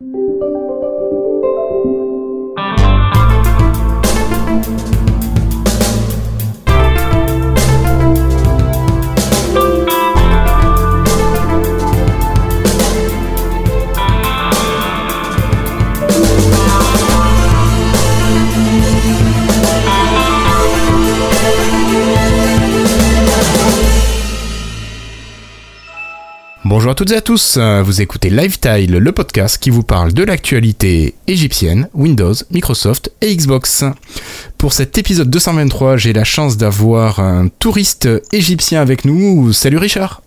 Bonjour toutes et à tous, vous écoutez Lifetile, le podcast qui vous parle de l'actualité égyptienne, Windows, Microsoft et Xbox. Pour cet épisode 223, j'ai la chance d'avoir un touriste égyptien avec nous. Salut Richard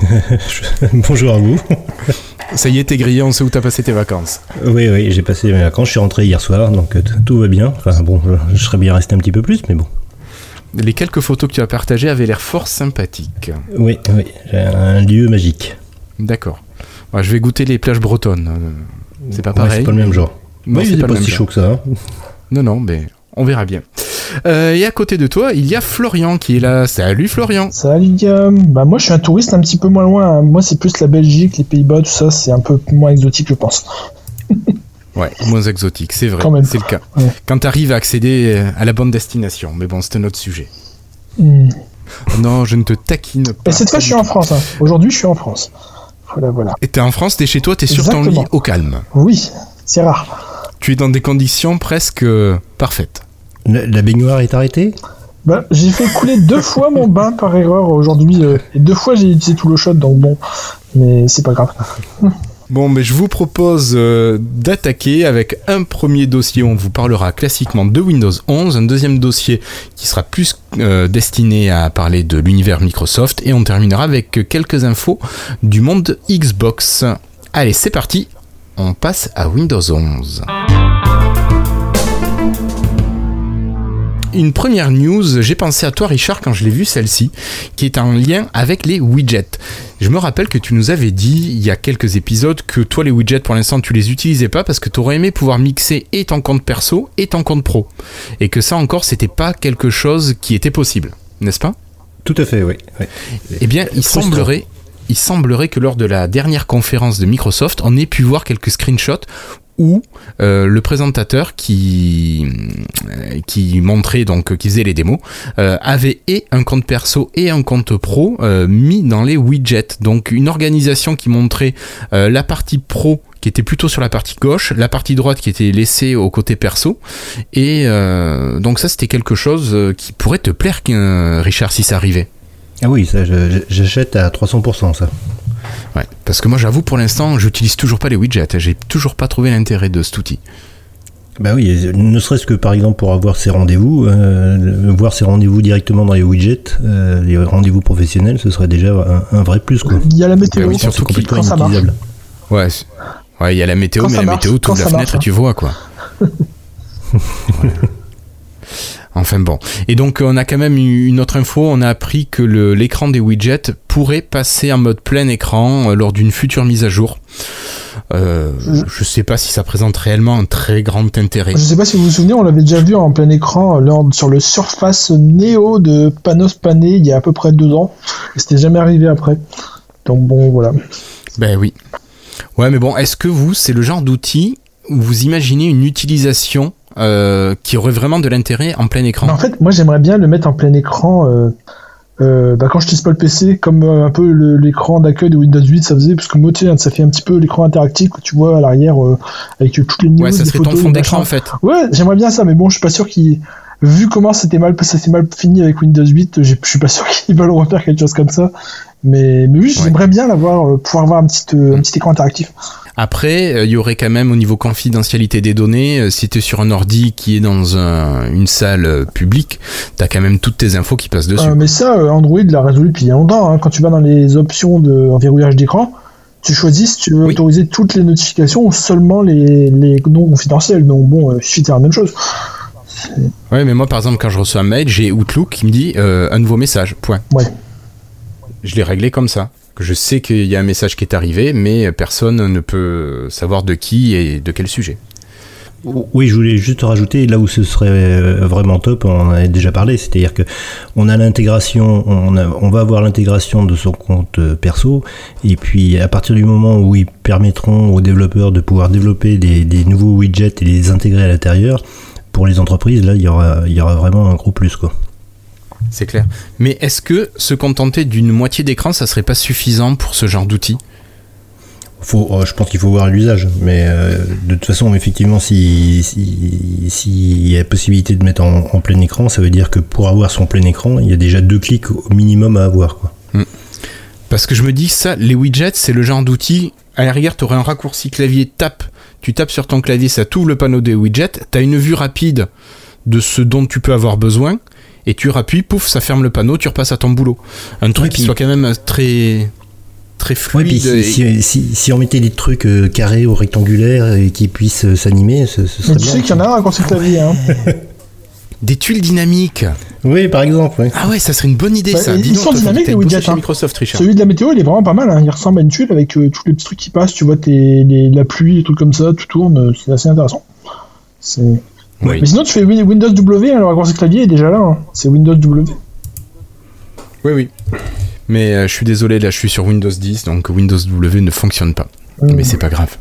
Bonjour à vous. Ça y est, t'es grillé, on sait où t'as passé tes vacances? Oui, oui, j'ai passé mes vacances, je suis rentré hier soir, donc euh, tout va bien. Enfin bon, je serais bien resté un petit peu plus, mais bon. Les quelques photos que tu as partagées avaient l'air fort sympathiques. Oui, oui, un lieu magique. D'accord. je vais goûter les plages bretonnes. Euh, c'est pas pareil. c'est pas le même genre. Non, c'est pas, si chaud que ça. Hein. Non, non, mais on verra bien. Euh, et à côté de toi, il y a Florian qui est là. Salut Florian. Salut Guillaume. Bah moi je suis un touriste un petit peu moins loin. Hein. Moi c'est plus la Belgique, les Pays-Bas, tout ça, c'est un peu moins exotique je pense. Ouais, moins exotique, c'est vrai, c'est le cas. Quand tu arrives à accéder euh, à la bonne destination, mais bon, c'est un autre sujet. Hmm. Non, je ne te taquine pas. Et cette fois, je suis en France. Hein. Aujourd'hui, je suis en France. Voilà, voilà. Et t'es en France, t'es chez toi, t'es sur ton lit au calme. Oui, c'est rare. Tu es dans des conditions presque euh, parfaites. La, baignoire est arrêtée? Bah, j'ai fait couler deux fois mon bain par erreur aujourd'hui. Euh, et deux fois, j'ai utilisé tout le shot, donc bon. Mais c'est pas grave. Bon, mais je vous propose euh, d'attaquer avec un premier dossier où on vous parlera classiquement de Windows 11, un deuxième dossier qui sera plus euh, destiné à parler de l'univers Microsoft, et on terminera avec quelques infos du monde Xbox. Allez, c'est parti, on passe à Windows 11. Une première news, j'ai pensé à toi Richard quand je l'ai vu celle-ci, qui est en lien avec les widgets. Je me rappelle que tu nous avais dit il y a quelques épisodes que toi les widgets pour l'instant tu les utilisais pas parce que tu aurais aimé pouvoir mixer et ton compte perso et ton compte pro. Et que ça encore c'était pas quelque chose qui était possible, n'est-ce pas? Tout à fait, oui. Eh bien, il semblerait il semblerait que lors de la dernière conférence de Microsoft, on ait pu voir quelques screenshots où euh, le présentateur qui euh, qui montrait donc qui faisait les démos euh, avait et un compte perso et un compte pro mis dans les widgets donc une organisation qui montrait la partie pro qui était plutôt sur la partie gauche, la partie droite qui était laissée au côté perso. Et donc ça, c'était quelque chose qui pourrait te plaire, Richard, si ça arrivait. Ah oui, ça, j'achète à 300% ça. Ouais, parce que moi j'avoue pour l'instant j'utilise toujours pas les widgets, j'ai toujours pas trouvé l'intérêt de cet outil. Bah oui, ne serait-ce que par exemple pour avoir ses rendez-vous, euh, voir ses rendez-vous directement dans les widgets, euh, les rendez-vous professionnels, ce serait déjà un, vrai plus. Quoi. Il y a la météo, bah oui, surtout complètement ça Ouais, ouais, il y a la météo, mais la météo, tu ouvres la fenêtre et tu vois quoi. Enfin bon. Et donc on a quand même une autre info, on a appris que l'écran des widgets pourrait passer en mode plein écran euh, lors d'une future mise à jour. Euh, je sais pas si ça présente réellement un très grand intérêt. Je sais pas si vous vous souvenez, on l'avait déjà vu en plein écran lors, sur le Surface Neo de Panos Panay il y a à peu près deux ans. Et c'était jamais arrivé après. Donc bon, voilà. Ben oui. Ouais, mais bon, est-ce que vous, c'est le genre d'outil vous imaginez une utilisation euh, qui aurait vraiment de l'intérêt en plein écran. en fait, moi j'aimerais bien le mettre en plein écran. Euh, euh, bah, quand je teste pas le PC, comme un peu l'écran d'accueil de Windows 8, ça faisait, parce que moi, ça fait un petit peu l'écran interactif que tu vois à l'arrière avec toutes les news, Ouais, ça serait ton fond d'écran en fait. Ouais, j'aimerais bien ça, mais bon, je suis pas sûr qu'il. Vu comment c'était mal, ça s'est mal fini avec Windows 8, je suis pas sûr qu'ils veulent refaire quelque chose comme ça. Mais, mais oui, j'aimerais bien l'avoir, pouvoir avoir un petit, un petit écran interactif. Après, euh, il y aurait quand même au niveau confidentialité des données, euh, si tu es sur un ordi qui est dans une salle euh, publique, tu as quand même toutes tes infos qui passent dessus. mais ça, Android l'a résolu depuis longtemps. Hein. Quand tu vas dans les options de verrouillage d'écran, tu choisis si tu veux autoriser toutes les notifications ou seulement les, non confidentielles. Donc bon, il suffit de faire la même chose. Ouais, mais moi par exemple, quand je reçois un mail, j'ai Outlook qui me dit un nouveau message, point. Ouais. Je l'ai réglé comme ça je sais qu'il y a un message qui est arrivé, mais personne ne peut savoir de qui et de quel sujet. Oui, je voulais juste rajouter là où ce serait euh, vraiment top, on en a déjà parlé, c'est-à-dire que on a l'intégration, on, on, va avoir l'intégration de son compte euh, perso, et puis à partir du moment où ils permettront aux développeurs de pouvoir développer des, nouveaux widgets et les intégrer à l'intérieur, pour les entreprises, là, il y aura, il y aura vraiment un gros plus, quoi. C'est clair. Mais est-ce que se contenter d'une moitié d'écran, ça serait pas suffisant pour ce genre d'outil faut, oh, je pense qu'il faut voir l'usage, mais euh, de toute façon, effectivement, s'il si, y a possibilité de mettre en, plein écran, ça veut dire que pour avoir son plein écran, il y a déjà deux clics au minimum à avoir. Quoi. Hmm. Parce que je me dis ça, les widgets, c'est le genre d'outil. À la rigueur, tu aurais un raccourci clavier tape, tu tapes sur ton clavier, ça t'ouvre le panneau des widgets, tu as une vue rapide de ce dont tu peux avoir besoin, et tu rappuies, pouf, ça ferme le panneau, tu repasses à ton boulot. Un truc qui soit quand même très très fluide. si, on mettait des trucs euh, carrés ou rectangulaires et qui puissent euh, s'animer, ce, serait Mais tu sais qu'il y en a un quand clavier. Hein. des tuiles dynamiques. Oui, par exemple. Ah ouais, ça serait une bonne idée ça. ils sont dynamiques les widgets. Hein. Microsoft, Celui de la météo, il est vraiment pas mal. Hein. Il ressemble à une tuile avec euh, tous les petits trucs qui passent. Tu vois, la pluie, des trucs comme ça, tout tourne. C'est assez intéressant. Mais sinon, tu fais Windows W, alors le clavier est déjà là. C'est Windows W. Oui, oui. Mais euh, je suis désolé, là je suis sur Windows 10, donc Windows W ne fonctionne pas. Mmh. Mais c'est pas grave.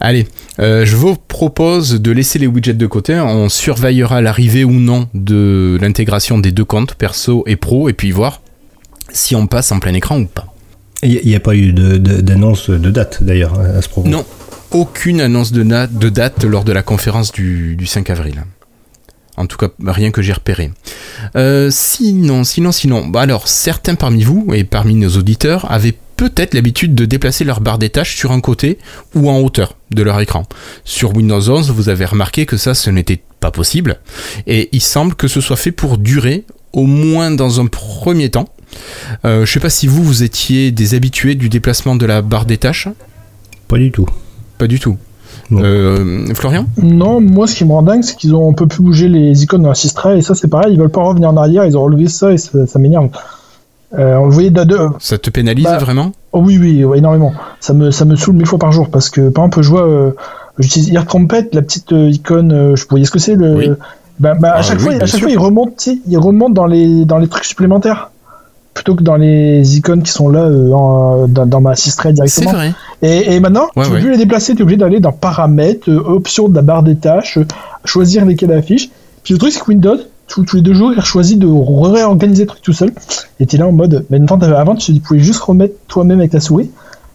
Allez, euh, je vous propose de laisser les widgets de côté. On surveillera l'arrivée ou non de l'intégration des deux comptes, perso et pro, et puis voir si on passe en plein écran ou pas. Il n'y a, pas eu d'annonce de, date d'ailleurs à ce propos. Non, aucune annonce de, date lors de la conférence du, du 5 avril. En tout cas, rien que j'ai repéré. Euh, sinon, sinon, sinon. Bah alors, certains parmi vous et parmi nos auditeurs avaient peut-être l'habitude de déplacer leur barre des tâches sur un côté ou en hauteur de leur écran. Sur Windows 11, vous avez remarqué que ça, ce n'était pas possible. Et il semble que ce soit fait pour durer, au moins dans un premier temps. Euh, je ne sais pas si vous, vous étiez des habitués du déplacement de la barre des tâches. Pas du tout. Pas du tout. Euh, Florian? Non, moi ce qui me rend dingue, c'est qu'ils ont un peu pu bouger les icônes dans la et ça c'est pareil, ils veulent pas revenir en arrière, ils ont relevé ça et ça, m'énerve. Euh, on le voyait de, Ça te pénalise bah, vraiment? oh, Oui, oui, énormément. Ça me, ça me saoule mille fois par jour parce que par exemple, je vois, euh, j'utilise Ear Trumpet, la petite icône, je voyez ce que c'est le. Bah, bah, à ah, chaque fois, à chaque fois, il remonte, il remonte dans les, dans les trucs supplémentaires plutôt que dans les icônes qui sont là euh, dans, ma assistrait directement. C'est vrai. Et, maintenant, tu veux plus les déplacer, tu es obligé d'aller dans paramètres, euh, options de la barre des tâches, euh, choisir lesquelles affiches. Puis le truc, c'est que Windows, tous, les deux jours, il choisit de réorganiser le truc tout seul. Et tu es là en mode, maintenant, avant, tu pouvais juste remettre toi-même avec ta souris.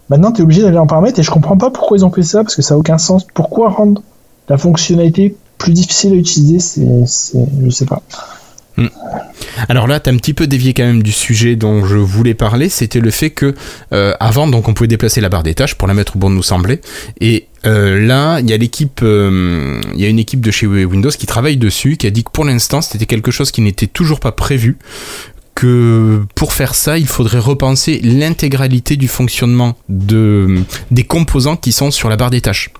Maintenant, tu es obligé d'aller en paramètres et je comprends pas pourquoi ils ont fait ça, parce que ça a aucun sens. Pourquoi rendre la fonctionnalité plus difficile à utiliser C'est, je sais pas. Hmm. Alors là, tu as un petit peu dévié quand même du sujet dont je voulais parler, c'était le fait que euh, avant, donc on pouvait déplacer la barre des tâches pour la mettre où bon nous semblait, et euh, là, il y a l'équipe, euh, il y a une équipe de chez Windows qui travaille dessus, qui a dit que pour l'instant, c'était quelque chose qui n'était toujours pas prévu, que pour faire ça, il faudrait repenser l'intégralité du fonctionnement de, des composants qui sont sur la barre des tâches.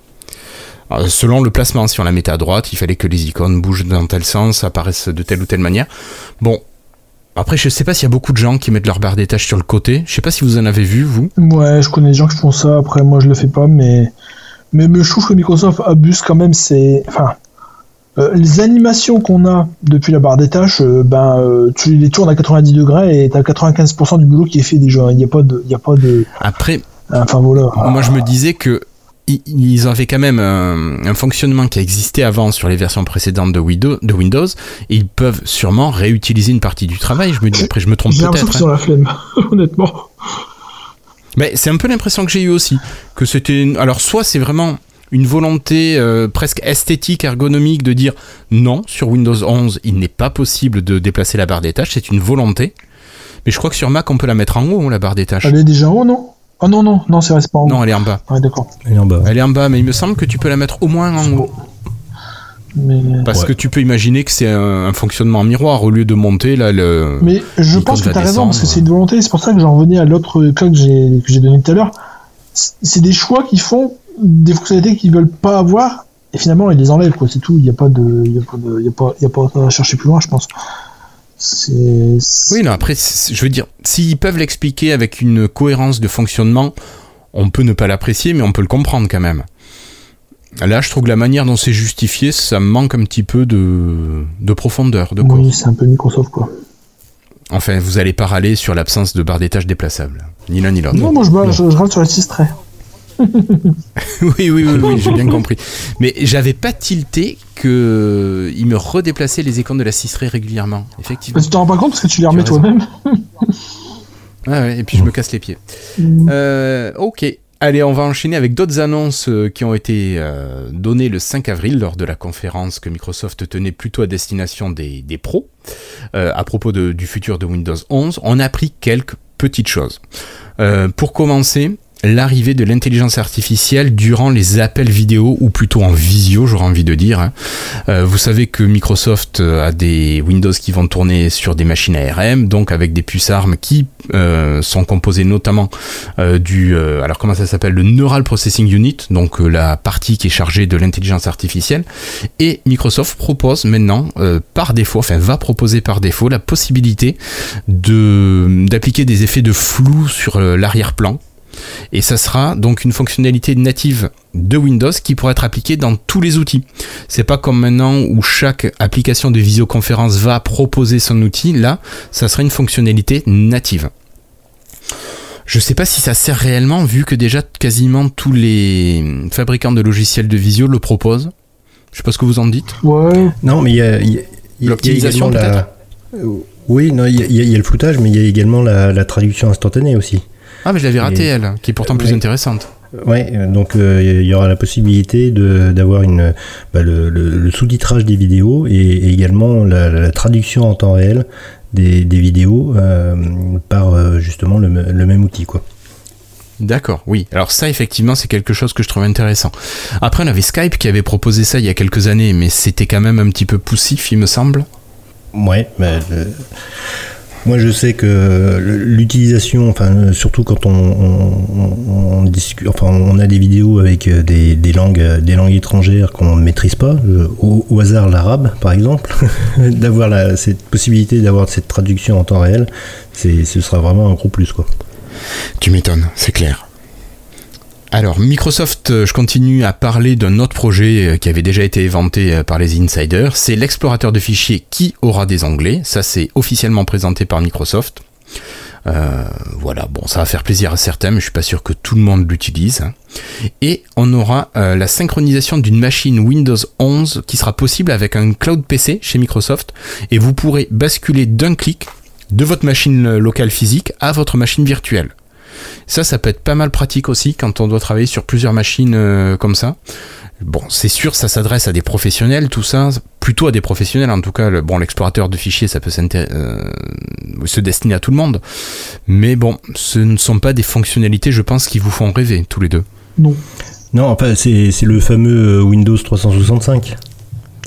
Euh, selon le placement, si on la mettait à droite, il fallait que les icônes bougent dans tel sens, apparaissent de telle ou telle manière. Bon, après, je sais pas s'il y a beaucoup de gens qui mettent leur barre des tâches sur le côté. Je sais pas si vous en avez vu, vous. Ouais, je connais des gens qui font ça. Après, moi, je le fais pas, mais mais, je trouve que Microsoft abuse quand même. C'est enfin. Euh, les animations qu'on a depuis la barre des tâches, euh, ben, tu les tournes à 90 degrés et tu as 95% du boulot qui est fait déjà. Il n'y a pas de, y a pas de. Après, enfin voilà. Moi, je me disais que ils avaient quand même un, fonctionnement qui a existé avant sur les versions précédentes de Windows, de Windows et ils peuvent sûrement réutiliser une partie du travail. Je me dis, après, je me trompe peut-être. J'ai hein. la flemme, honnêtement. Mais c'est un peu l'impression que j'ai eu aussi. Que c'était. Alors, soit c'est vraiment une volonté euh, presque esthétique, ergonomique de dire non, sur Windows 11, il n'est pas possible de déplacer la barre des tâches, c'est une volonté. Mais je crois que sur Mac, on peut la mettre en haut, la barre des tâches. Elle est déjà en haut, non? Oh non, non, non, c'est pas en haut. Non, elle est en bas. Ouais, d'accord. Elle est en bas. Elle est en bas, mais il me semble que tu peux la mettre au moins en haut. Parce que tu peux imaginer que c'est un, fonctionnement miroir au lieu de monter là le. Mais je pense que tu as raison parce que c'est une volonté. C'est pour ça que j'en revenais à l'autre cas que j'ai donné tout à l'heure. C'est des choix qui font des fonctionnalités qu'ils veulent pas avoir et finalement ils les enlèvent quoi. C'est tout. Il n'y a pas de, il y a pas de, il y a pas, il y a pas à chercher plus loin, je pense. Oui, non, après, je veux dire, s'ils peuvent l'expliquer avec une cohérence de fonctionnement, on peut ne pas l'apprécier, mais on peut le comprendre quand même. Là, je trouve que la manière dont c'est justifié, ça manque un petit peu de, de profondeur. De oui, c'est un peu Microsoft, quoi. Enfin, vous allez pas râler sur l'absence de barre des tâches déplaçables. Ni l'un ni l'autre. Non, moi je, râle sur les 6 traits. oui, oui, oui, oui j'ai bien compris. Mais j'avais pas tilté que il me redéplaçait les icônes de la 6 régulièrement. Effectivement. Mais tu t'en rends pas compte parce que tu les remets toi-même. ah ouais, et puis je me casse les pieds. Mm. Euh, ok. Allez, on va enchaîner avec d'autres annonces euh, qui ont été euh, données le 5 avril lors de la conférence que Microsoft tenait plutôt à destination des, pros euh, à propos du futur de Windows 11. On a appris quelques petites choses. pour commencer, l'arrivée de l'intelligence artificielle durant les appels vidéo ou plutôt en visio, j'aurais envie de dire. Hein. Euh, vous savez que Microsoft euh, a des Windows qui vont tourner sur des machines ARM, donc avec des puces ARM qui euh, sont composées notamment du, alors comment ça s'appelle, le Neural Processing Unit, donc la partie qui est chargée de l'intelligence artificielle. Et Microsoft propose maintenant par défaut, enfin va proposer par défaut la possibilité d'appliquer des effets de flou sur l'arrière-plan et ça sera donc une fonctionnalité native de Windows qui pourra être appliquée dans tous les outils. C'est pas comme maintenant où chaque application de visioconférence va proposer son outil. Là, ça sera une fonctionnalité native. Je sais pas si ça sert réellement vu que déjà quasiment tous les fabricants de logiciels de visio le proposent. Je sais pas ce que vous en dites. Ouais. Non, mais il y a, l'optimisation peut-être? Oui, non, il y, a le floutage, mais il y a également la traduction instantanée aussi. Ah, mais je l'avais raté, elle, qui est pourtant plus intéressante. Ouais, donc euh, il y aura la possibilité d'avoir une bah, le, sous-titrage des vidéos et, également la, traduction en temps réel des, vidéos euh, par euh, justement le, même outil, quoi. D'accord, oui. Alors ça, effectivement, c'est quelque chose que je trouve intéressant. Après, on avait Skype qui avait proposé ça il y a quelques années, mais c'était quand même un petit peu poussif, il me semble. Ouais, mais moi, je sais que l'utilisation, enfin, surtout quand on, discute, enfin, on a des vidéos avec euh, des, langues, des langues étrangères qu'on ne maîtrise pas, au, hasard l'arabe, par exemple, d'avoir cette possibilité d'avoir cette traduction en temps réel, ce sera vraiment un gros plus, quoi. Tu m'étonnes, c'est clair. Alors, Microsoft, euh, je continue à parler d'un autre projet euh, qui avait déjà été éventé euh, par les insiders. C'est l'explorateur de fichiers qui aura des onglets. Ça, c'est officiellement présenté par Microsoft. voilà, bon, ça va faire plaisir à certains, mais je suis pas sûr que tout le monde l'utilise. Et on aura la synchronisation d'une machine Windows 11 qui sera possible avec un cloud PC chez Microsoft. Et vous pourrez basculer d'un clic de votre machine locale physique à votre machine virtuelle. Ça, ça peut être pas mal pratique aussi quand on doit travailler sur plusieurs machines euh, comme ça. Bon, c'est sûr, ça s'adresse à des professionnels, tout ça, plutôt à des professionnels. En tout cas, bon, l'explorateur de fichiers, ça peut euh, se destiner à tout le monde. Mais bon, ce ne sont pas des fonctionnalités, je pense, qui vous font rêver tous les deux. Non. Non, enfin, c'est le fameux euh, Windows 365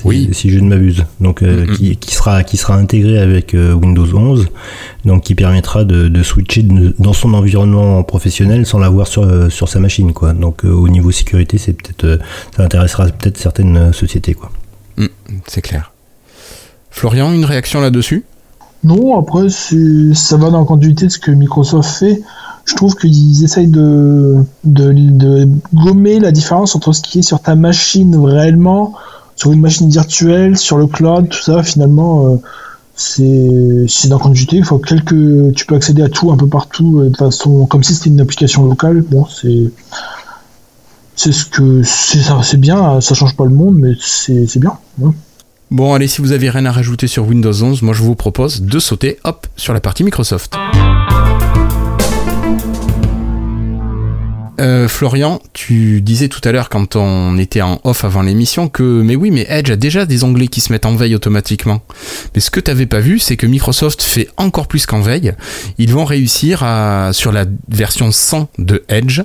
oui. si je ne m'abuse. Donc, euh, qui, sera, qui sera intégré avec euh, Windows 11, donc qui permettra de, switcher dans son environnement professionnel sans l'avoir sur, euh, sur sa machine, quoi. Donc, au niveau sécurité, c'est peut-être, ça intéressera peut-être certaines sociétés, quoi. Mm, c'est clair. Florian, une réaction là-dessus? Non, après, ça va dans la continuité de ce que Microsoft fait je trouve qu'ils essayent de, de, de, gommer la différence entre ce qui est sur ta machine réellement sur une machine virtuelle, sur le cloud, tout ça, finalement, euh, c'est c'est d'un continuité. Il faut quelques, tu peux accéder à tout un peu partout euh, de façon comme si c'était une application locale. Bon, c'est c'est ce que c'est ça, c'est bien. Ça change pas le monde, mais c'est bien. Bon, allez, si vous avez rien à rajouter sur Windows 11, moi je vous propose de sauter, hop, sur la partie Microsoft. Euh, Florian, tu disais tout à l'heure quand on était en off avant l'émission que mais oui mais Edge a déjà des onglets qui se mettent en veille automatiquement. Mais ce que tu n'avais pas vu c'est que Microsoft fait encore plus qu'en veille. Ils vont réussir à sur la version 100 de Edge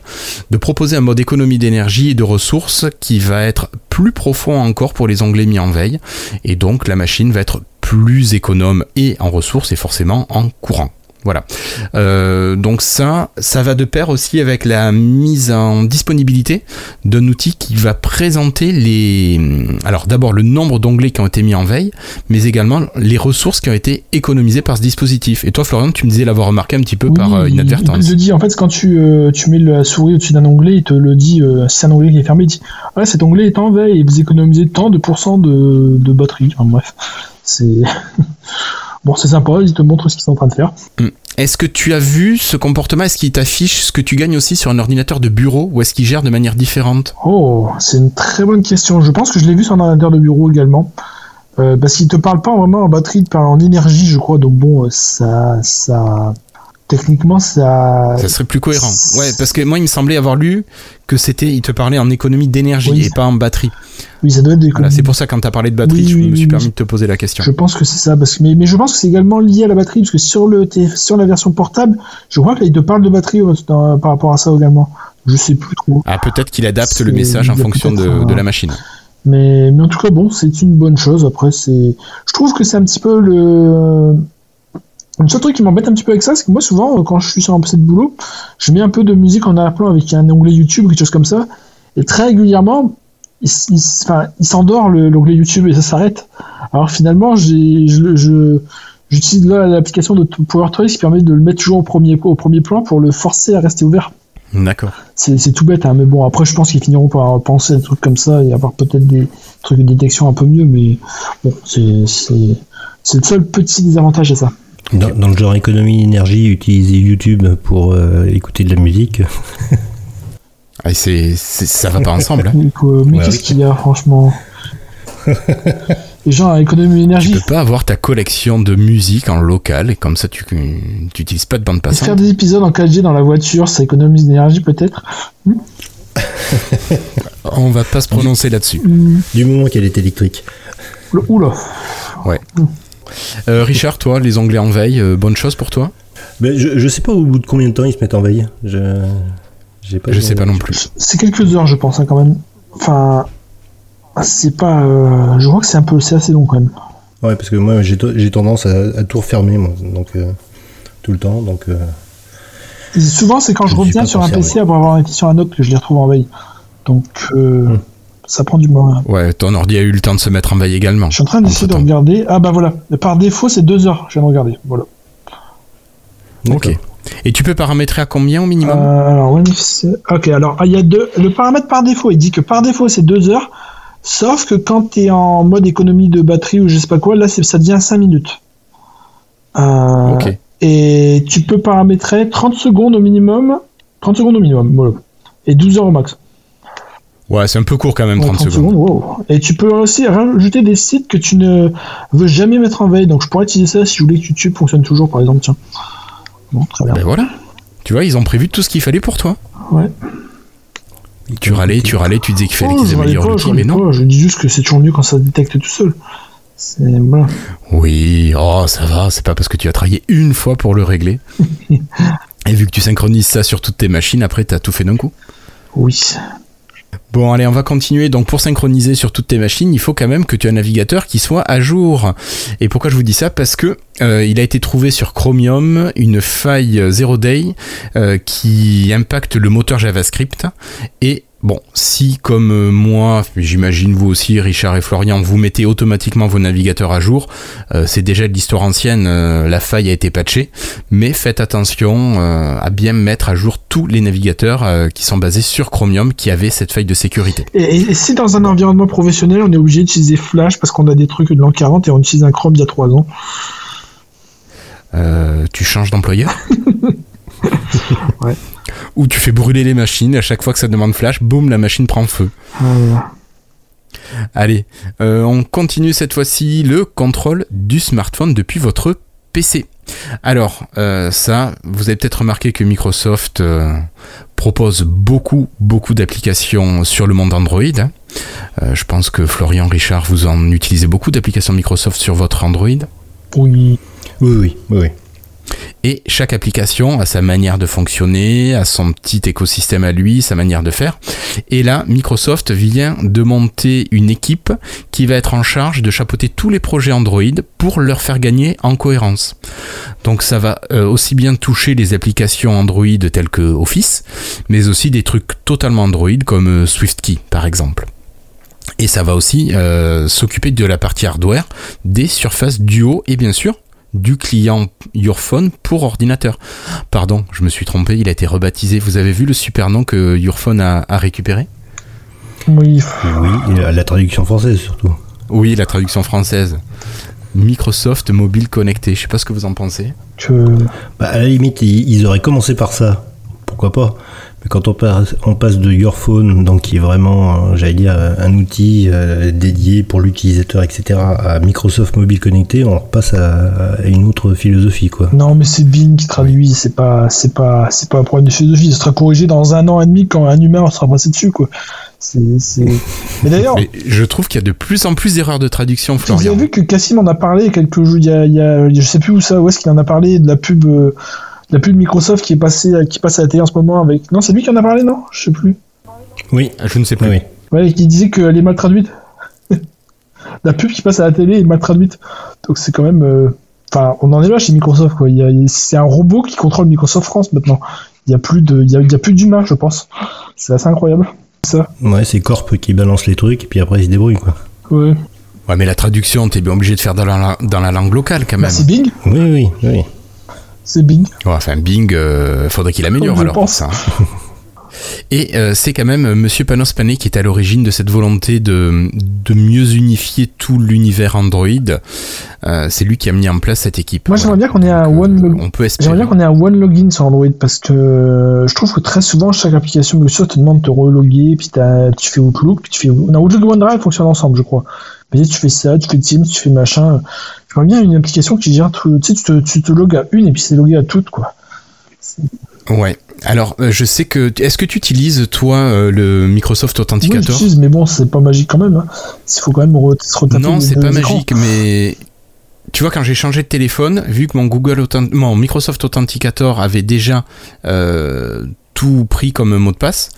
de proposer un mode économie d'énergie et de ressources qui va être plus profond encore pour les onglets mis en veille et donc la machine va être plus économe et en ressources et forcément en courant. Voilà. Euh, donc ça, ça va de pair aussi avec la mise en disponibilité d'un outil qui va présenter les, alors d'abord le nombre d'onglets qui ont été mis en veille, mais également les ressources qui ont été économisées par ce dispositif. Et toi, Florian, tu me disais l'avoir remarqué un petit peu par euh, inadvertance. Il te dit en fait quand tu, euh, tu mets la souris au-dessus d'un onglet, il te le dit. si c'est un onglet qui est fermé, il dit ah, cet onglet est en veille et vous économisez tant de pourcents de, de batterie. Enfin, bref, c'est Bon, c'est sympa, ils te montrent ce qu'ils sont en train de faire. Mm. Est-ce que tu as vu ce comportement? Est-ce qu'il t'affiche ce que tu gagnes aussi sur un ordinateur de bureau ou est-ce qu'il gère de manière différente? Oh, c'est une très bonne question. Je pense que je l'ai vu sur un ordinateur de bureau également. Euh, parce qu'il te parle pas vraiment en batterie, il te parle en énergie, je crois. Donc bon, ça, ça, techniquement, ça. Ça serait plus cohérent. Ouais, parce que moi, il me semblait avoir lu que c'était, il te parlait en économie d'énergie et pas en batterie. Oui, ça doit être des voilà, C'est pour ça, quand tu as parlé de batterie, je me suis permis de te poser la question. Je pense que c'est ça, parce que, mais, mais je pense que c'est également lié à la batterie, parce que sur, le, sur la version portable, je crois qu'il te parle de batterie euh, par rapport à ça également. Je sais plus trop. Ah, peut-être qu'il adapte le message en fonction de, de, la machine. Mais, mais en tout cas, bon, c'est une bonne chose. Après, c'est, je trouve que c'est un petit peu le, le seul truc qui m'embête un petit peu avec ça, c'est que moi, souvent, euh, quand je suis sur un PC de boulot, je mets un peu de musique en arrière-plan avec un onglet YouTube ou quelque chose comme ça. Et très régulièrement, il, s'endort l'onglet YouTube et ça s'arrête. Alors finalement, j'utilise là l'application de PowerTrace qui permet de le mettre toujours au premier, au premier plan pour le forcer à rester ouvert. D'accord. C'est tout bête, hein, mais bon, après, je pense qu'ils finiront par penser à des trucs comme ça et avoir peut-être des trucs de détection un peu mieux, mais bon, c'est le seul petit désavantage à ça. Dans, le genre économie énergie, utiliser YouTube pour euh, écouter de la musique. ah, c'est, ça va pas ensemble. Hein. Mais qu'est-ce qu'il y a, franchement Les gens à économie énergie. Tu peux pas avoir ta collection de musique en local et comme ça tu n'utilises pas de bande passante. Faire des épisodes en 4G dans la voiture, ça économise d'énergie peut-être. Hmm On va pas se prononcer là-dessus. Du moment qu'elle est électrique. Oula. Ouais. Hmm. Euh, Richard, toi, les onglets en veille, euh, bonne chose pour toi Mais je, je sais pas au bout de combien de temps ils se mettent en veille. Je, pas je sais pas non plus. C'est quelques heures, je pense, hein, quand même. Enfin, c'est pas. Euh, je crois que c'est un peu, c'est assez long quand même. Ouais, parce que moi j'ai tendance à, tout refermer, moi, donc tout le temps, donc. souvent, c'est quand je, reviens sur un PC après avoir été sur un autre que je les retrouve en veille. Donc. Hmm ça prend du moment. Ouais, ton ordi a eu le temps de se mettre en veille également. Je suis en train d'essayer de regarder. Ah bah voilà, par défaut c'est deux heures, je viens de regarder. Voilà. Ok. Et tu peux paramétrer à combien au minimum euh, Alors, ok, alors il y a deux. Le paramètre par défaut, il dit que par défaut c'est deux heures, sauf que quand tu es en mode économie de batterie ou je sais pas quoi, là ça devient 5 minutes. Euh, ok. Et tu peux paramétrer 30 secondes au minimum, 30 secondes au minimum, voilà. Et 12 heures au max. Ouais, c'est un peu court quand même, 30, secondes. Et tu peux aussi rajouter des sites que tu ne veux jamais mettre en veille. Donc je pourrais utiliser ça si je voulais que YouTube fonctionne toujours, par exemple. Tiens. Bon, très bien. Ben voilà. Tu vois, ils ont prévu tout ce qu'il fallait pour toi. Ouais. Tu râlais, tu râlais, tu disais qu'il fallait oh, qu'ils améliorent l'outil, mais non. je dis juste que c'est toujours mieux quand ça détecte tout seul. Voilà. Oui, oh, ça va, c'est pas parce que tu as travaillé une fois pour le régler. Et vu que tu synchronises ça sur toutes tes machines, après, t'as tout fait d'un coup. Oui. Bon, allez, on va continuer. Donc, pour synchroniser sur toutes tes machines, il faut quand même que tu aies un navigateur qui soit à jour. Et pourquoi je vous dis ça? Parce que euh, il a été trouvé sur Chromium une faille zero day euh, qui impacte le moteur JavaScript et Bon, si comme euh, moi, j'imagine vous aussi, Richard et Florian, vous mettez automatiquement vos navigateurs à jour, euh, c'est déjà de l'histoire ancienne, euh, la faille a été patchée, mais faites attention à bien mettre à jour tous les navigateurs qui sont basés sur Chromium qui avaient cette faille de sécurité. Et, si dans un environnement professionnel, on est obligé d'utiliser Flash parce qu'on a des trucs de l'an 40 et on utilise un Chrome il y a 3 ans? Tu changes d'employeur? Ouais. Ou tu fais brûler les machines, à chaque fois que ça demande flash, boum, la machine prend feu. Allez, euh, on continue cette fois-ci le contrôle du smartphone depuis votre PC. Alors, euh, ça, vous avez peut-être remarqué que Microsoft euh, propose beaucoup, beaucoup d'applications sur le monde Android. Hein. je pense que Florian, Richard, vous en utilisez beaucoup d'applications Microsoft sur votre Android. Oui. Oui, oui, oui. Et chaque application a sa manière de fonctionner, a son petit écosystème à lui, sa manière de faire. Et là, Microsoft vient de monter une équipe qui va être en charge de chapeauter tous les projets Android pour leur faire gagner en cohérence. Donc ça va euh, aussi bien toucher les applications Android telles que Office, mais aussi des trucs totalement Android comme euh, SwiftKey par exemple. Et ça va aussi euh, s'occuper de la partie hardware, des surfaces Duo et bien sûr du client Yourphone pour ordinateur. Pardon, je me suis trompé, il a été rebaptisé. Vous avez vu le super nom que Yourphone a, a récupéré? Oui. Oui, la traduction française surtout. Oui, la traduction française. Microsoft Mobile Connecté. Je sais pas ce que vous en pensez. Que... Bah, à la limite, ils auraient commencé par ça. Pourquoi pas? Mais quand on passe, on passe de Your Phone, donc qui est vraiment, j'allais dire, un outil euh, dédié pour l'utilisateur, etc., à Microsoft Mobile Connecté, on repasse à, à une autre philosophie, quoi. Non, mais c'est Bing qui traduit, c'est pas, c'est pas, c'est pas un problème de philosophie. Ça sera corrigé dans un an et demi quand un humain sera passé dessus, quoi. Mais d'ailleurs, je trouve qu'il y a de plus en plus d'erreurs de traduction, vous Florian. avez vu que Cassim en a parlé quelques jours, il y a, il y a- je sais plus où ça, où est-ce qu'il en a parlé de la pub, euh, la pub Microsoft qui est passée, qui passe à la télé en ce moment avec. Non, c'est lui qui en a parlé, non? Je sais plus. Oui, Je ne sais plus. oui. Ouais, qui disait qu'elle est mal traduite. la pub qui passe à la télé est mal traduite. Donc c'est quand même. euh, Enfin, on en est là chez Microsoft, quoi. Il il- c'est un robot qui contrôle Microsoft France maintenant. Il y a plus de, il y a, il y a plus d'humains, je pense. C'est assez incroyable. Ça. Ouais, c'est Corp qui balance les trucs, et puis après ils se débrouillent, quoi. Ouais. Ouais, mais la traduction, t'es bien obligé de faire dans la, dans la langue locale quand Bah, même. c'est Bing. Oui, oui, oui. C'est Bing. Ouais, enfin, Bing, euh, faudrait qu'il améliore Je alors pense. ça. hein. Et euh, c'est quand même euh, Monsieur Panos Panay qui est à l'origine de cette volonté de, de mieux unifier tout l'univers Android. Euh, c'est lui qui a mis en place cette équipe. Moi, j'aimerais bien qu'on ait un Donc, one log- On peut espérer. J'aimerais bien qu'on ait un one login sur Android parce que je trouve que très souvent chaque application Microsoft te demande de te reloguer, puis tu fais Outlook, puis tu fais non, Outlook et OneDrive fonctionnent ensemble, je crois. Mais tu fais ça, tu fais Teams, tu fais machin. J'aimerais bien une application qui gère tout. Tu sais, tu te, tu te logs à une et puis c'est logué à toutes, quoi. Ouais. Alors, euh, je sais que. Est-ce que tu utilises, toi, euh, le Microsoft Oui, Authenticator j'utilise, mais bon, c'est pas magique quand même. hein. Il faut quand même re- se retaper Non, c'est pas écrans. magique, mais tu vois, quand j'ai changé de téléphone, vu que mon Google Authent- mon Microsoft Authenticator avait déjà euh, tout pris comme mot de passe,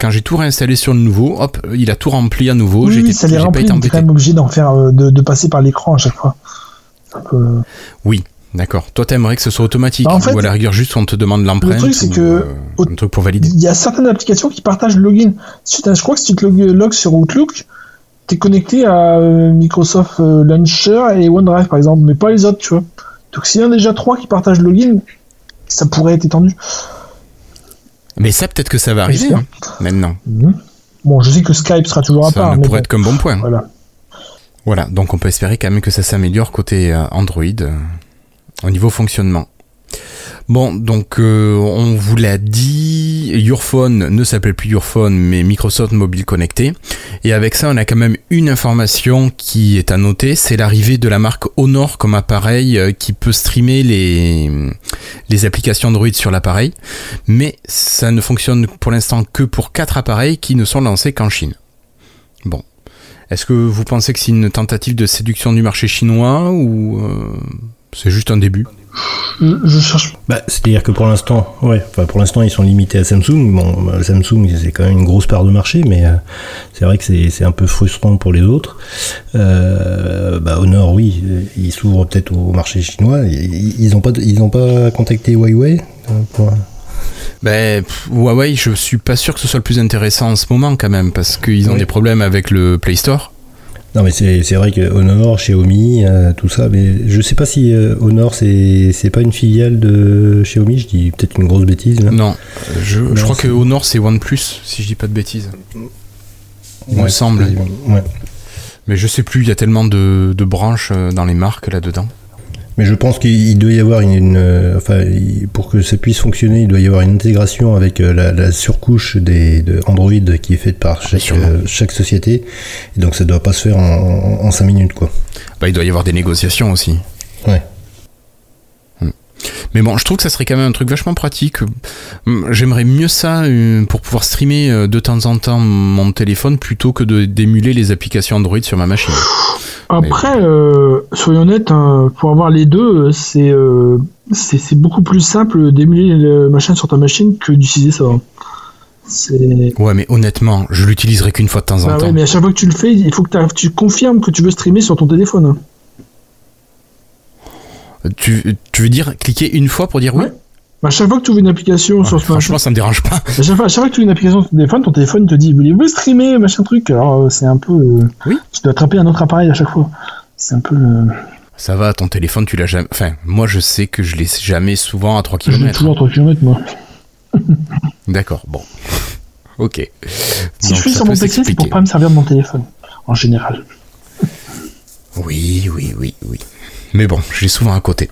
quand j'ai tout réinstallé sur le nouveau, hop, il a tout rempli à nouveau. Oui, j'ai oui, ça les j'ai pas remplit, été mais t'es quand même obligé d'en faire, euh, de, de passer par l'écran à chaque fois. Peu- D'accord. Toi, t'aimerais que ce soit automatique Bah, en fait, ou à la rigueur juste on te demande l'empreinte truc, c'est que euh, au- un truc pour valider. Il y a certaines applications qui partagent le login. Si je crois que si tu te log- logs sur Outlook, t'es connecté à euh, Microsoft Launcher et OneDrive par exemple, mais pas les autres, tu vois. Donc s'il y en a déjà trois qui partagent le login, ça pourrait être étendu. Mais ça, peut-être que ça va arriver hein, maintenant. Mhm. Bon, je sais que Skype sera toujours à Ça part, mais pourrait bon, être qu'un bon point. voilà. Voilà, donc on peut espérer quand même que ça s'améliore côté euh, Android euh, au niveau fonctionnement. Bon, donc euh, on vous l'a dit, Yourphone ne s'appelle plus Yourphone mais Microsoft Mobile Connecté. Et avec ça, on a quand même une information qui est à noter, c'est l'arrivée de la marque Honor comme appareil euh, qui peut streamer les, les applications Android sur l'appareil. Mais ça ne fonctionne pour l'instant que pour quatre appareils qui ne sont lancés qu'en Chine. Bon. Est-ce que vous pensez que c'est une tentative de séduction du marché chinois ou euh, c'est juste un début? Je, je cherche. Bah, c'est-à-dire que pour l'instant, ouais, enfin, pour l'instant, ils sont limités à Samsung. Bon, bah, Samsung, c'est quand même une grosse part de marché, mais euh, c'est vrai que c'est c'est un peu frustrant pour les autres. Euh, bah, Honor, oui, euh, ils s'ouvrent peut-être au marché chinois. Ils ils ont pas, ils ont pas contacté Huawei pour- Ben pff, Huawei, je suis pas sûr que ce soit le plus intéressant en ce moment quand même parce qu'ils ont Oui. des problèmes avec le Play Store. Non, mais c'est c'est vrai que Honor, Xiaomi, euh, tout ça, mais je sais pas si euh, Honor, c'est c'est pas une filiale de Xiaomi. Je dis peut-être une grosse bêtise. Là. Non, je, crois que Honor c'est OnePlus si je dis pas de bêtises. Il me semble. Ouais. Mais je sais plus, il y a tellement de, de branches euh, dans les marques là-dedans. Mais je pense qu'il doit y avoir une, une, euh, enfin, il- pour que ça puisse fonctionner, il doit y avoir une intégration avec euh, la, la surcouche des de Android qui est faite par chaque, euh, chaque société. Et donc ça doit pas se faire en, en 5 minutes, quoi. Bah, il doit y avoir des négociations aussi. Ouais. Hmm. Mais bon, je trouve que ça serait quand même un truc vachement pratique. Hum, J'aimerais mieux ça pour pouvoir streamer de temps en temps mon téléphone plutôt que de d'émuler les applications Android sur ma machine. Après, euh, soyons honnêtes, hein, pour avoir les deux, euh, c'est euh, c'est beaucoup plus simple d'émuler le machin sur ta machine que d'utiliser ça. Ouais, mais honnêtement, je l'utiliserai qu'une fois de temps en bah temps. Ouais, mais à chaque fois que tu le fais, il faut que tu confirmes que tu veux streamer sur ton téléphone. Tu, tu veux dire cliquer une fois pour dire oui? À chaque fois que tu ouvres une application sur ce Franchement, ça me dérange pas. À chaque, fois, que tu ouvres une application sur ton téléphone, ton téléphone te dit Voulez-vous streamer machin truc? Alors, euh, c'est un peu. Euh, oui. Tu dois attraper un autre appareil à chaque fois. C'est un peu. Ça va, ton téléphone, tu l'as jamais. Enfin, moi, je sais que je l'ai jamais souvent à 3 km. toujours à 3 km, moi. D'accord, bon. ok. Si je suis sur mon PC, c'est pour pas me servir de mon téléphone, en général. Oui, oui, oui, oui. Mais bon, je l'ai souvent à côté.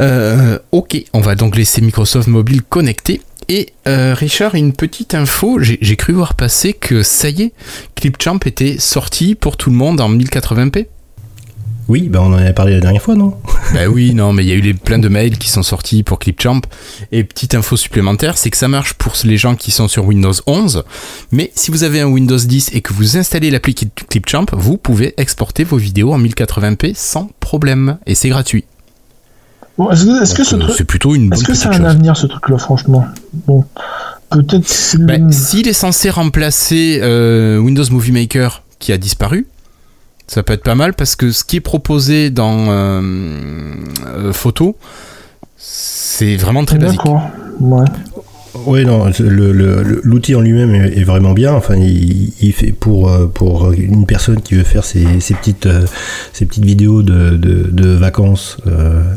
Euh, ok, on va donc laisser Microsoft Mobile connecté. Et euh, Richard, une petite info, j'ai cru voir passer que ça y est, Clipchamp était sorti pour tout le monde en 1080p. Oui, bah on en avait parlé la dernière fois, non Bah oui, non, mais il y a eu plein de mails qui sont sortis pour Clipchamp. Et petite info supplémentaire, c'est que ça marche pour les gens qui sont sur Windows 11. Mais si vous avez un Windows 10 et que vous installez l'appli Clipchamp, vous pouvez exporter vos vidéos en 1080p sans problème. Et c'est gratuit. Bon, est-ce que, ce euh, c'est plutôt une Est-ce que c'est un avenir ce truc-là, franchement? Bon, peut-être. Ben, s'il est censé remplacer euh, Windows Movie Maker qui a disparu, ça peut être pas mal parce que ce qui est proposé dans euh, euh, photo, c'est vraiment très basique. Ouais. Oui, non, l'outil en lui-même est, vraiment bien. Enfin, il, fait pour, euh, pour une personne qui veut faire ses, petites, ses petites vidéos de, de, vacances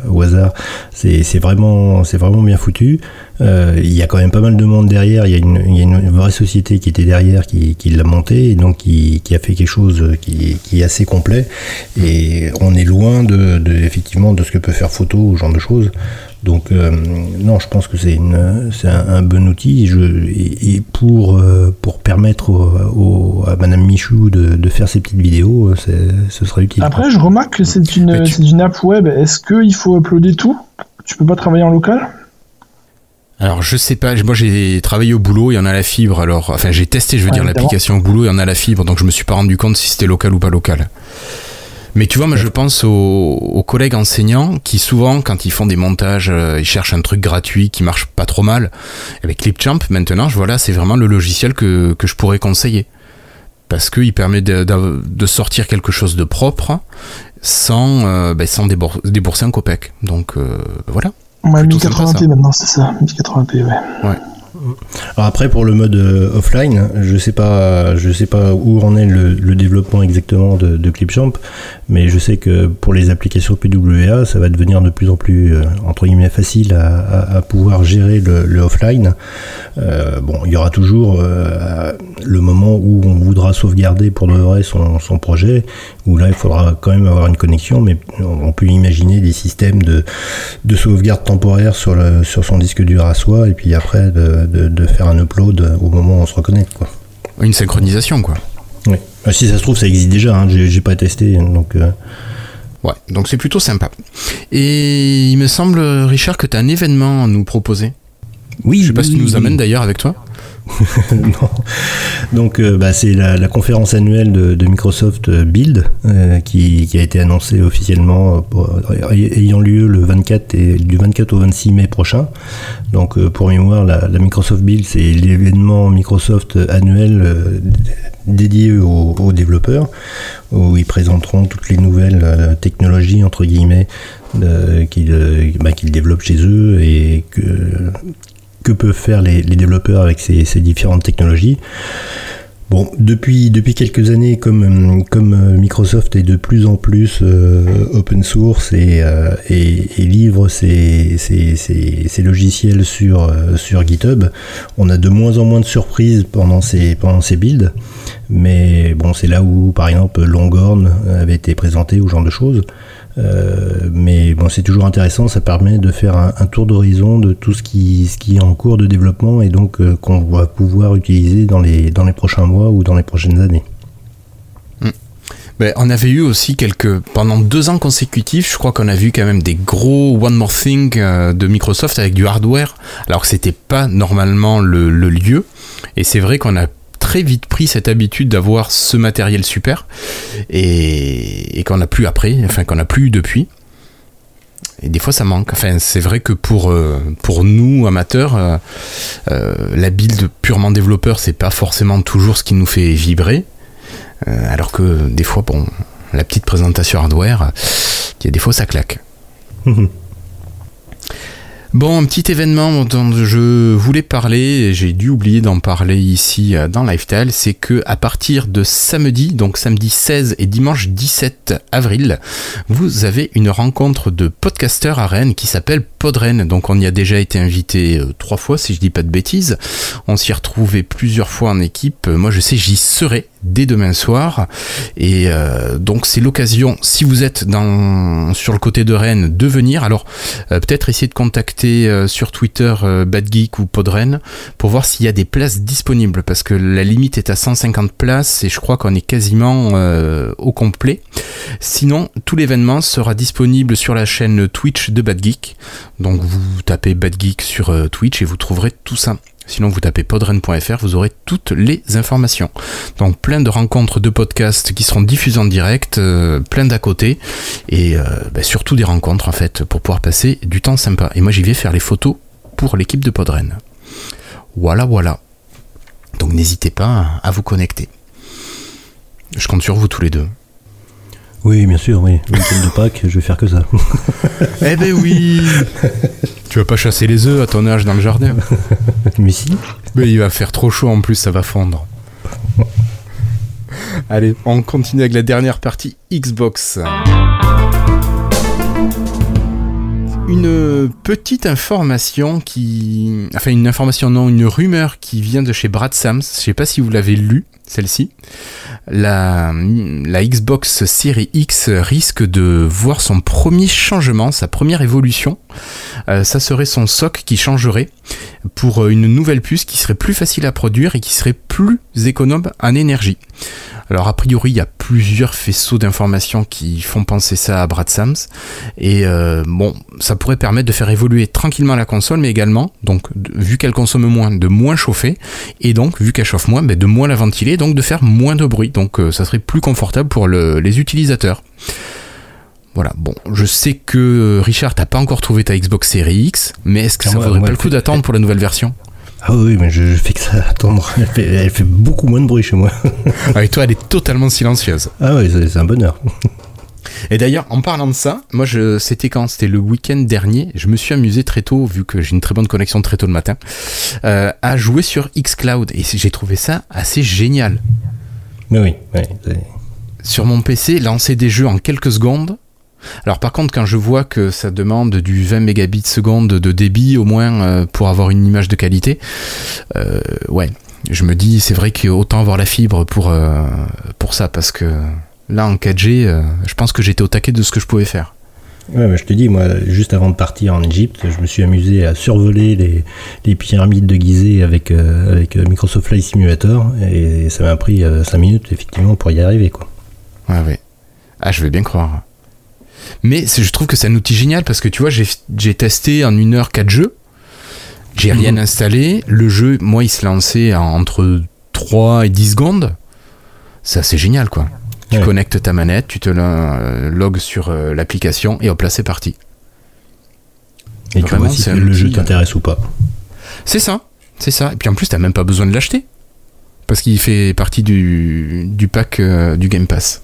au hasard, c'est vraiment, vraiment bien foutu. Euh, il y a quand même pas mal de monde derrière. Il y, a une, vraie société qui était derrière, qui, l'a monté, et donc qui, a fait quelque chose qui, est assez complet. Et on est loin de, effectivement de ce que peut faire photo, ou ce genre de choses. Donc euh, non, je pense que c'est un, bon outil. Je, et, pour, euh, pour permettre à Madame Michou de, faire ses petites vidéos, ce sera utile. Après, je remarque que c'est une, une app web. Est-ce qu'il faut uploader tout? Tu peux pas travailler en local? Alors je sais pas, moi j'ai travaillé au boulot, il y en a la fibre, alors enfin j'ai testé, je veux dire l'application au boulot, il y en a la fibre, donc je me suis pas rendu compte si c'était local ou pas local. Mais tu vois, moi je pense aux, collègues enseignants qui souvent, quand ils font des montages, euh, ils cherchent un truc gratuit qui marche pas trop mal. Avec Clipchamp, maintenant, je vois là, c'est vraiment le logiciel que, je pourrais conseiller. Parce qu'il permet de, sortir quelque chose de propre sans, euh, ben, sans débourser un copec. Donc euh, voilà. Ouais, 1080p maintenant, c'est ça. 1080p, ouais. Ouais. Alors après pour le mode euh, offline, je sais pas, je sais pas où en est le, développement exactement de, de, Clipchamp, mais je sais que pour les applications PWA, ça va devenir de plus en plus euh, entre guillemets facile à, pouvoir gérer le, offline. Euh, bon, il y aura toujours le moment où on voudra sauvegarder pour de vrai son, son, projet, où là il faudra quand même avoir une connexion, mais on peut imaginer des systèmes de, de sauvegarde temporaire sur, le, sur son disque dur à soi, et puis après de de, faire un upload au moment où on se reconnecte. Une synchronisation, quoi. Oui. Ah, si ça se trouve, ça existe déjà, hein. j'ai pas testé, donc... Euh. Ouais, donc c'est plutôt sympa. Et il me semble, Richard, que tu as un événement à nous proposer. Oui, je sais pas si tu nous amènes d'ailleurs avec toi. non. Donc, euh, bah, c'est la, conférence annuelle de, Microsoft euh, Build euh, qui, a été annoncée officiellement ayant lieu le 24 et, du 24 au 26 mai prochain. Donc, pour mémoire, la, Microsoft Build, c'est l'événement Microsoft annuel dédié aux, développeurs où ils présenteront toutes les nouvelles technologies entre guillemets bah, qu'ils développent chez eux et que, que peuvent faire les, développeurs avec ces, différentes technologies. Bon, depuis, depuis quelques années, comme, comme Microsoft est de plus en plus euh, open source et, euh, et, livre ses, logiciels sur, euh, sur GitHub, on a de moins en moins de surprises pendant ces, pendant ces builds. Mais bon, c'est là où, par exemple, Longhorn avait été présenté ou genre de choses. Euh, mais bon, c'est toujours intéressant, ça permet de faire un, tour d'horizon de tout ce qui, ce qui est en cours de développement et donc euh, qu'on va pouvoir utiliser dans les, dans les prochains mois ou dans les prochaines années. Hmm. Ben, on avait eu aussi quelques. Pendant deux ans consécutifs, je crois qu'on a vu quand même des gros One More Thing euh, de Microsoft avec du hardware, alors que c'était pas normalement le, le lieu. Et c'est vrai qu'on a très vite pris cette habitude d'avoir ce matériel super et, qu'on n'a plus après, enfin qu'on n'a plus depuis. et des fois ça manque. Enfin, c'est vrai que pour, pour nous amateurs, la build purement développeur, c'est pas forcément toujours ce qui nous fait vibrer. alors que des fois, bon, la petite présentation hardware, il y a des fois ça claque. Bon, un petit événement dont je voulais parler, et j'ai dû oublier d'en parler ici euh, dans Lifestyle, c'est que à partir de samedi, donc samedi 16 et dimanche 17 avril, vous avez une rencontre de podcasteurs à Rennes qui s'appelle Podren. Donc on y a déjà été invité euh, trois fois, si je dis pas de bêtises. On s'y retrouvait plusieurs fois en équipe. Moi, je sais, j'y serai dès demain soir. Et euh, donc c'est l'occasion, si vous êtes dans, sur le côté de Rennes, de venir. Alors peut-être essayer de contacter euh, sur Twitter euh, BadGeek ou Podren pour voir s'il y a des places disponibles parce que la limite est à 150 places et je crois qu'on est quasiment euh, au complet. Sinon, tout l'événement sera disponible sur la chaîne Twitch de BadGeek. Donc vous tapez BadGeek sur Twitch et vous trouverez tout ça. Sinon, vous tapez podren.fr, vous aurez toutes les informations. Donc, plein de rencontres de podcasts qui seront diffusés en direct, euh, plein d'à côté, et euh, bah, surtout des rencontres en fait, pour pouvoir passer du temps sympa. Et moi, j'y vais faire les photos pour l'équipe de Podren. Voilà, voilà. Donc, n'hésitez pas à vous connecter. Je compte sur vous tous les deux. Oui, bien sûr, oui. Le week de Pâques, je vais faire que ça. eh ben oui Tu vas pas chasser les œufs à ton âge dans le jardin Mais si. Mais il va faire trop chaud en plus, ça va fondre. Allez, on continue avec la dernière partie Xbox. Une petite information qui. Enfin, une information, non, une rumeur qui vient de chez Brad Sams. Je sais pas si vous l'avez lu, celle-ci la, Xbox Series X risque de voir son premier changement, sa première évolution. Euh, ça serait son SOC qui changerait pour une nouvelle puce qui serait plus facile à produire et qui serait plus économe en énergie. Alors a priori, il y a plusieurs faisceaux d'informations qui font penser ça à Brad Sams. Et euh, bon, ça pourrait permettre de faire évoluer tranquillement la console, mais également, donc vu qu'elle consomme moins, de moins chauffer, et donc vu qu'elle chauffe moins, ben, de moins la ventiler, donc de faire moins de bruit. Donc euh, ça serait plus confortable pour les utilisateurs. Voilà, bon, je sais que Richard, t'as pas encore trouvé ta Xbox Series X, mais est-ce que ça vaudrait pas le coup d'attendre pour la nouvelle version? Ah oui, mais je, fais que ça attendre. Elle fait, beaucoup moins de bruit chez moi. ah, et toi, elle est totalement silencieuse. Ah oui, c'est un bonheur. Et d'ailleurs, en parlant de ça, moi, c'était quand? C'était le week-end dernier. Je me suis amusé très tôt, vu que j'ai une très bonne connexion très tôt le matin, euh, à jouer sur xCloud. Et j'ai trouvé ça assez génial. Mais oui, oui. Sur mon PC, lancer des jeux en quelques secondes, alors par contre, quand je vois que ça demande du 20 mégabits seconde de débit au moins euh, pour avoir une image de qualité, euh, ouais, je me dis c'est vrai qu'autant avoir la fibre pour, euh, pour ça parce que là en 4G, je pense que j'étais au taquet de ce que je pouvais faire. Ouais, mais je te dis, moi, juste avant de partir en Égypte, je me suis amusé à survoler les, les pyramides de Gizeh avec, avec Microsoft Flight Simulator et ça m'a pris 5 minutes effectivement pour y arriver. Quoi. Ouais, ouais. Ah, je vais bien croire. Mais je trouve que c'est un outil génial parce que tu vois, j'ai testé en une heure quatre jeux. J'ai rien mhm. installé. Le jeu, moi, il se lançait entre 3 et 10 secondes. C'est assez génial, quoi. Tu connectes ta manette, tu te euh, logs sur euh, l'application et hop là, c'est parti. Et tu vois si le jeu t'intéresse ou pas. C'est ça, c'est ça. Et puis en plus, t'as même pas besoin de l'acheter. Parce qu'il fait partie du, du pack euh, du Game Pass.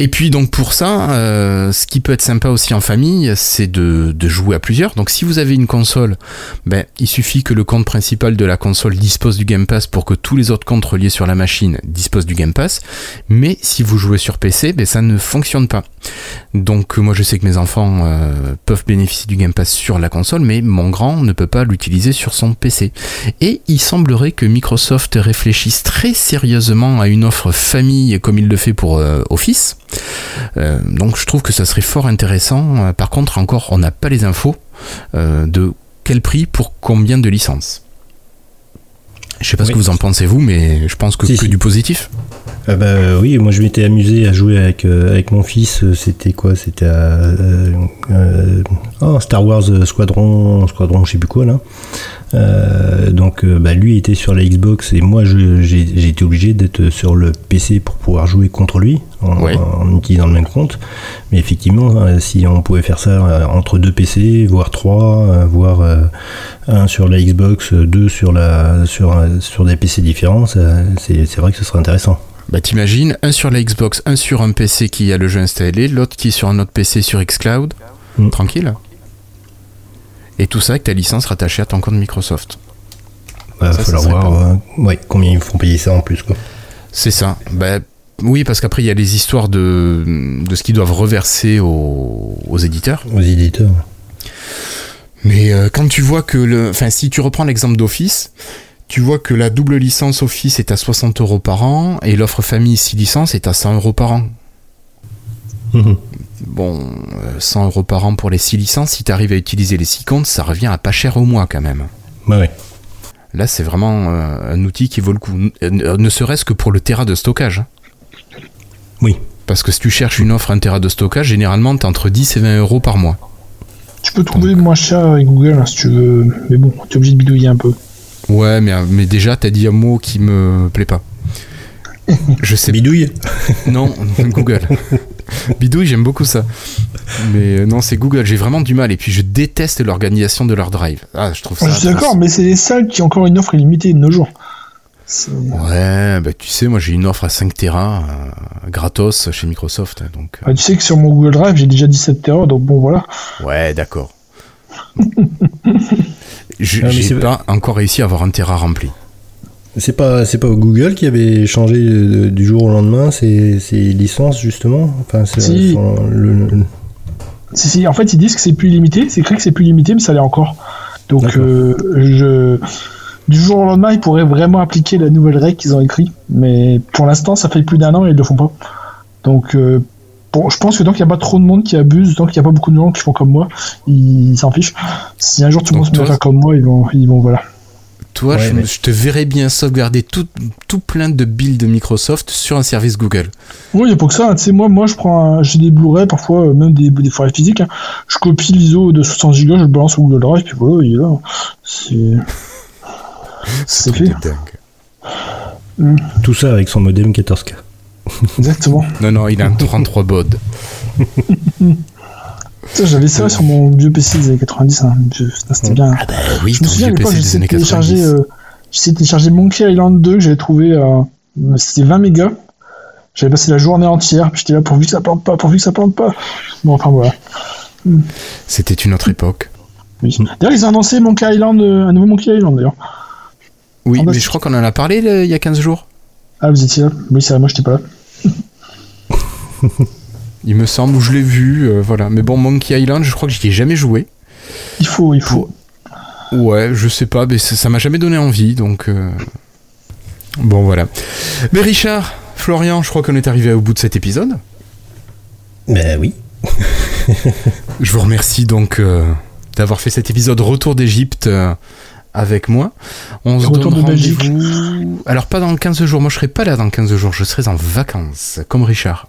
Et puis donc pour ça, euh, ce qui peut être sympa aussi en famille, c'est de, jouer à plusieurs. Donc si vous avez une console, ben, il suffit que le compte principal de la console dispose du Game Pass pour que tous les autres comptes reliés sur la machine disposent du Game Pass. Mais si vous jouez sur PC, ben, ça ne fonctionne pas. Donc moi je sais que mes enfants euh, peuvent bénéficier du Game Pass sur la console, mais mon grand ne peut pas l'utiliser sur son PC. Et il semblerait que Microsoft réfléchisse très sérieusement à une offre famille comme il le fait pour euh, Office. Euh, donc je trouve que ça serait fort intéressant. Euh, par contre, encore, on n'a pas les infos euh, de quel prix pour combien de licences. Je sais pas ce que vous en pensez vous, mais je pense que que du positif. Bah, oui, moi je m'étais amusé à jouer avec, euh, avec mon fils. C'était quoi C'était euh, oh, Star Wars Squadron, Squadron, je sais plus quoi là. Euh, donc bah, lui était sur la Xbox et moi j'ai été obligé d'être sur le PC pour pouvoir jouer contre lui en, utilisant le même compte. Mais effectivement, si on pouvait faire ça entre deux PC, voire trois, voire un sur la Xbox, deux sur, la, sur, sur des PC différents, c'est vrai que ce serait intéressant. Bah t'imagines, un sur la Xbox, un sur un PC qui a le jeu installé, l'autre qui est sur un autre PC sur xCloud. Mm. Tranquille. Et tout ça avec ta licence rattachée à ton compte Microsoft. Bah, va falloir voir euh, combien ils font payer ça en plus. quoi. C'est ça. Bah, oui, parce qu'après, il y a les histoires de, de ce qu'ils doivent reverser aux, aux éditeurs. Aux éditeurs. Mais euh, quand tu vois que le. Enfin, si tu reprends l'exemple d'Office, tu vois que la double licence Office est à 60 euros par an et l'offre famille 6 licences est à 100 euros par an. Mhm. Bon, 100 euh, euros par an pour les 6 licences, si tu arrives à utiliser les 6 comptes, ça revient à pas cher au mois quand même. Bah ouais. Là, c'est vraiment euh, un outil qui vaut le coup, ne serait-ce que pour le Tera de stockage. Oui. Parce que si tu cherches une offre un Tera de stockage, généralement, tu entre 10 et 20 euros par mois. Tu peux trouver moins cher avec Google hein, si tu veux, mais bon, tu es obligé de bidouiller un peu. Ouais, mais, mais déjà, t'as dit un mot qui me plaît pas. Je sais. Bidouille Non, Google. Bidouille, j'aime beaucoup ça. Mais euh, non, c'est Google. J'ai vraiment du mal. Et puis, je déteste l'organisation de leur drive. Ah, je trouve ça. Je suis d'accord, mais c'est les seuls qui ont encore une offre illimitée de nos jours. Ouais, bah tu sais, moi j'ai une offre à 5 Tera euh, gratos chez Microsoft. Donc, euh. bah, tu sais que sur mon Google Drive j'ai déjà 17 Tera, donc bon voilà. Ouais, d'accord. J'ai pas encore réussi à avoir un Terra rempli. C'est pas, c'est pas Google qui avait changé du jour au lendemain ses, licences justement? Enfin, si. si. si, en fait ils disent que c'est plus limité, c'est écrit que c'est plus limité, mais ça l'est encore. Donc euh, je, du jour au lendemain ils pourraient vraiment appliquer la nouvelle règle qu'ils ont écrit, mais pour l'instant ça fait plus d'un an et ils le font pas. Donc euh, Bon, je pense que tant qu'il n'y a pas trop de monde qui abuse, tant qu'il n'y a pas beaucoup de gens qui font comme moi, ils s'en fichent. Si un jour tout le monde se met à faire comme moi, ils vont, ils vont voilà. Toi, je, te verrais bien sauvegarder tout, tout plein de builds de Microsoft sur un service Google. Oui, il n'y a pas que ça. Tu sais, moi, moi, je prends, j'ai des Blu-ray, parfois euh, même des, des forêts physiques. Hein. Je copie l'ISO de 60 Go, je le balance sur Google Drive, puis voilà, il est là. C'est, c'est fait. Tout ça avec son modem 14K. Exactement. non, non, il a un 33 baud. J'avais ça sur mon vieux PC des années 90. Hein. C'était bien. Ah bah oui, je me souviens à l'époque, j'ai téléchargé, euh, téléchargé Monkey Island 2 que j'avais trouvé. Euh, C'était 20 mégas. J'avais passé la journée entière. J'étais là pourvu que ça plante pas, pourvu que ça plante pas. Bon, enfin voilà. C'était une autre époque. Oui. D'ailleurs, ils ont annoncé Monkey Island, euh, un nouveau Monkey Island d'ailleurs. Oui, mais je crois qu'on en a parlé il y a 15 jours. Ah, vous étiez là Oui, c'est vrai, moi j'étais pas là. Il me semble, où je l'ai vu, euh, voilà. Mais bon, Monkey Island, je crois que j'y ai jamais joué. Il faut, il faut. Ouais, je sais pas, mais ça m'a jamais donné envie, donc. Euh, bon, voilà. Mais Richard, Florian, je crois qu'on est arrivé au bout de cet épisode. Ben oui. je vous remercie donc euh, d'avoir fait cet épisode Retour d'Égypte avec moi. On se donne rendez-vous. Alors, pas dans 15 jours. Moi, je serai pas là dans 15 jours. Je serai en vacances, comme Richard.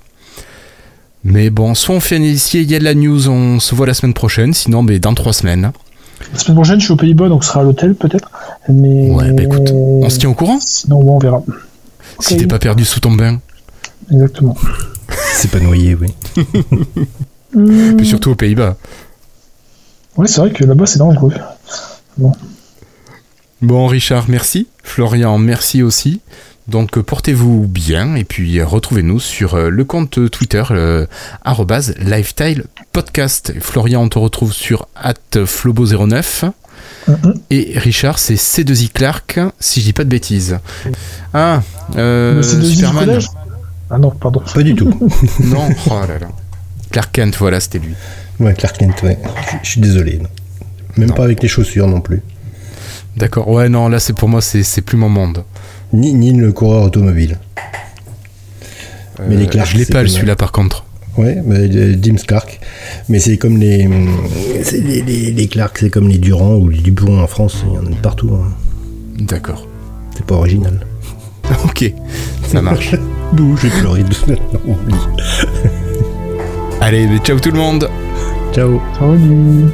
Mais bon, soit on fait un initié, il y a de la news, on se voit la semaine prochaine. Sinon, mais dans 3 semaines. La semaine prochaine, je suis aux Pays-Bas, donc ce sera à l'hôtel, peut-être. Mais... Ouais, bah écoute, on se tient au courant Sinon, on verra. Si t'es pas perdu sous ton bain. Exactement. c'est pas noyé, oui. Puis surtout aux Pays-Bas. Oui, c'est vrai que là-bas, c'est dangereux. Bon. Bon, Richard, merci. Florian, merci aussi. Donc portez-vous bien et puis retrouvez-nous sur euh, le compte Twitter euh, lifetile podcast. Florian, on te retrouve sur @flobo09 mm-hmm. et Richard, c'est C2I Clark, si je dis pas de bêtises. Ah, euh, Superman. Ah non, pardon. Pas du tout. non, oh là là. Clark Kent, voilà, c'était lui. Ouais, Clark Kent, ouais. Je suis désolé. Même pas avec les chaussures non plus. D'accord, ouais, non, là c'est pour moi, c'est plus mon monde. Ni, ni le coureur automobile. mais les euh, Clark, je l'ai pas celui-là par contre. Ouais, bah, Dims Clark. Mais c'est comme les, les, les, les, Clark, c'est comme les Durand ou les Dupont en France, il y en a partout. Hein. D'accord. C'est pas original. ok, ça marche. Bouh, j'ai pleuré. Allez, ciao tout le monde Ciao. Salut.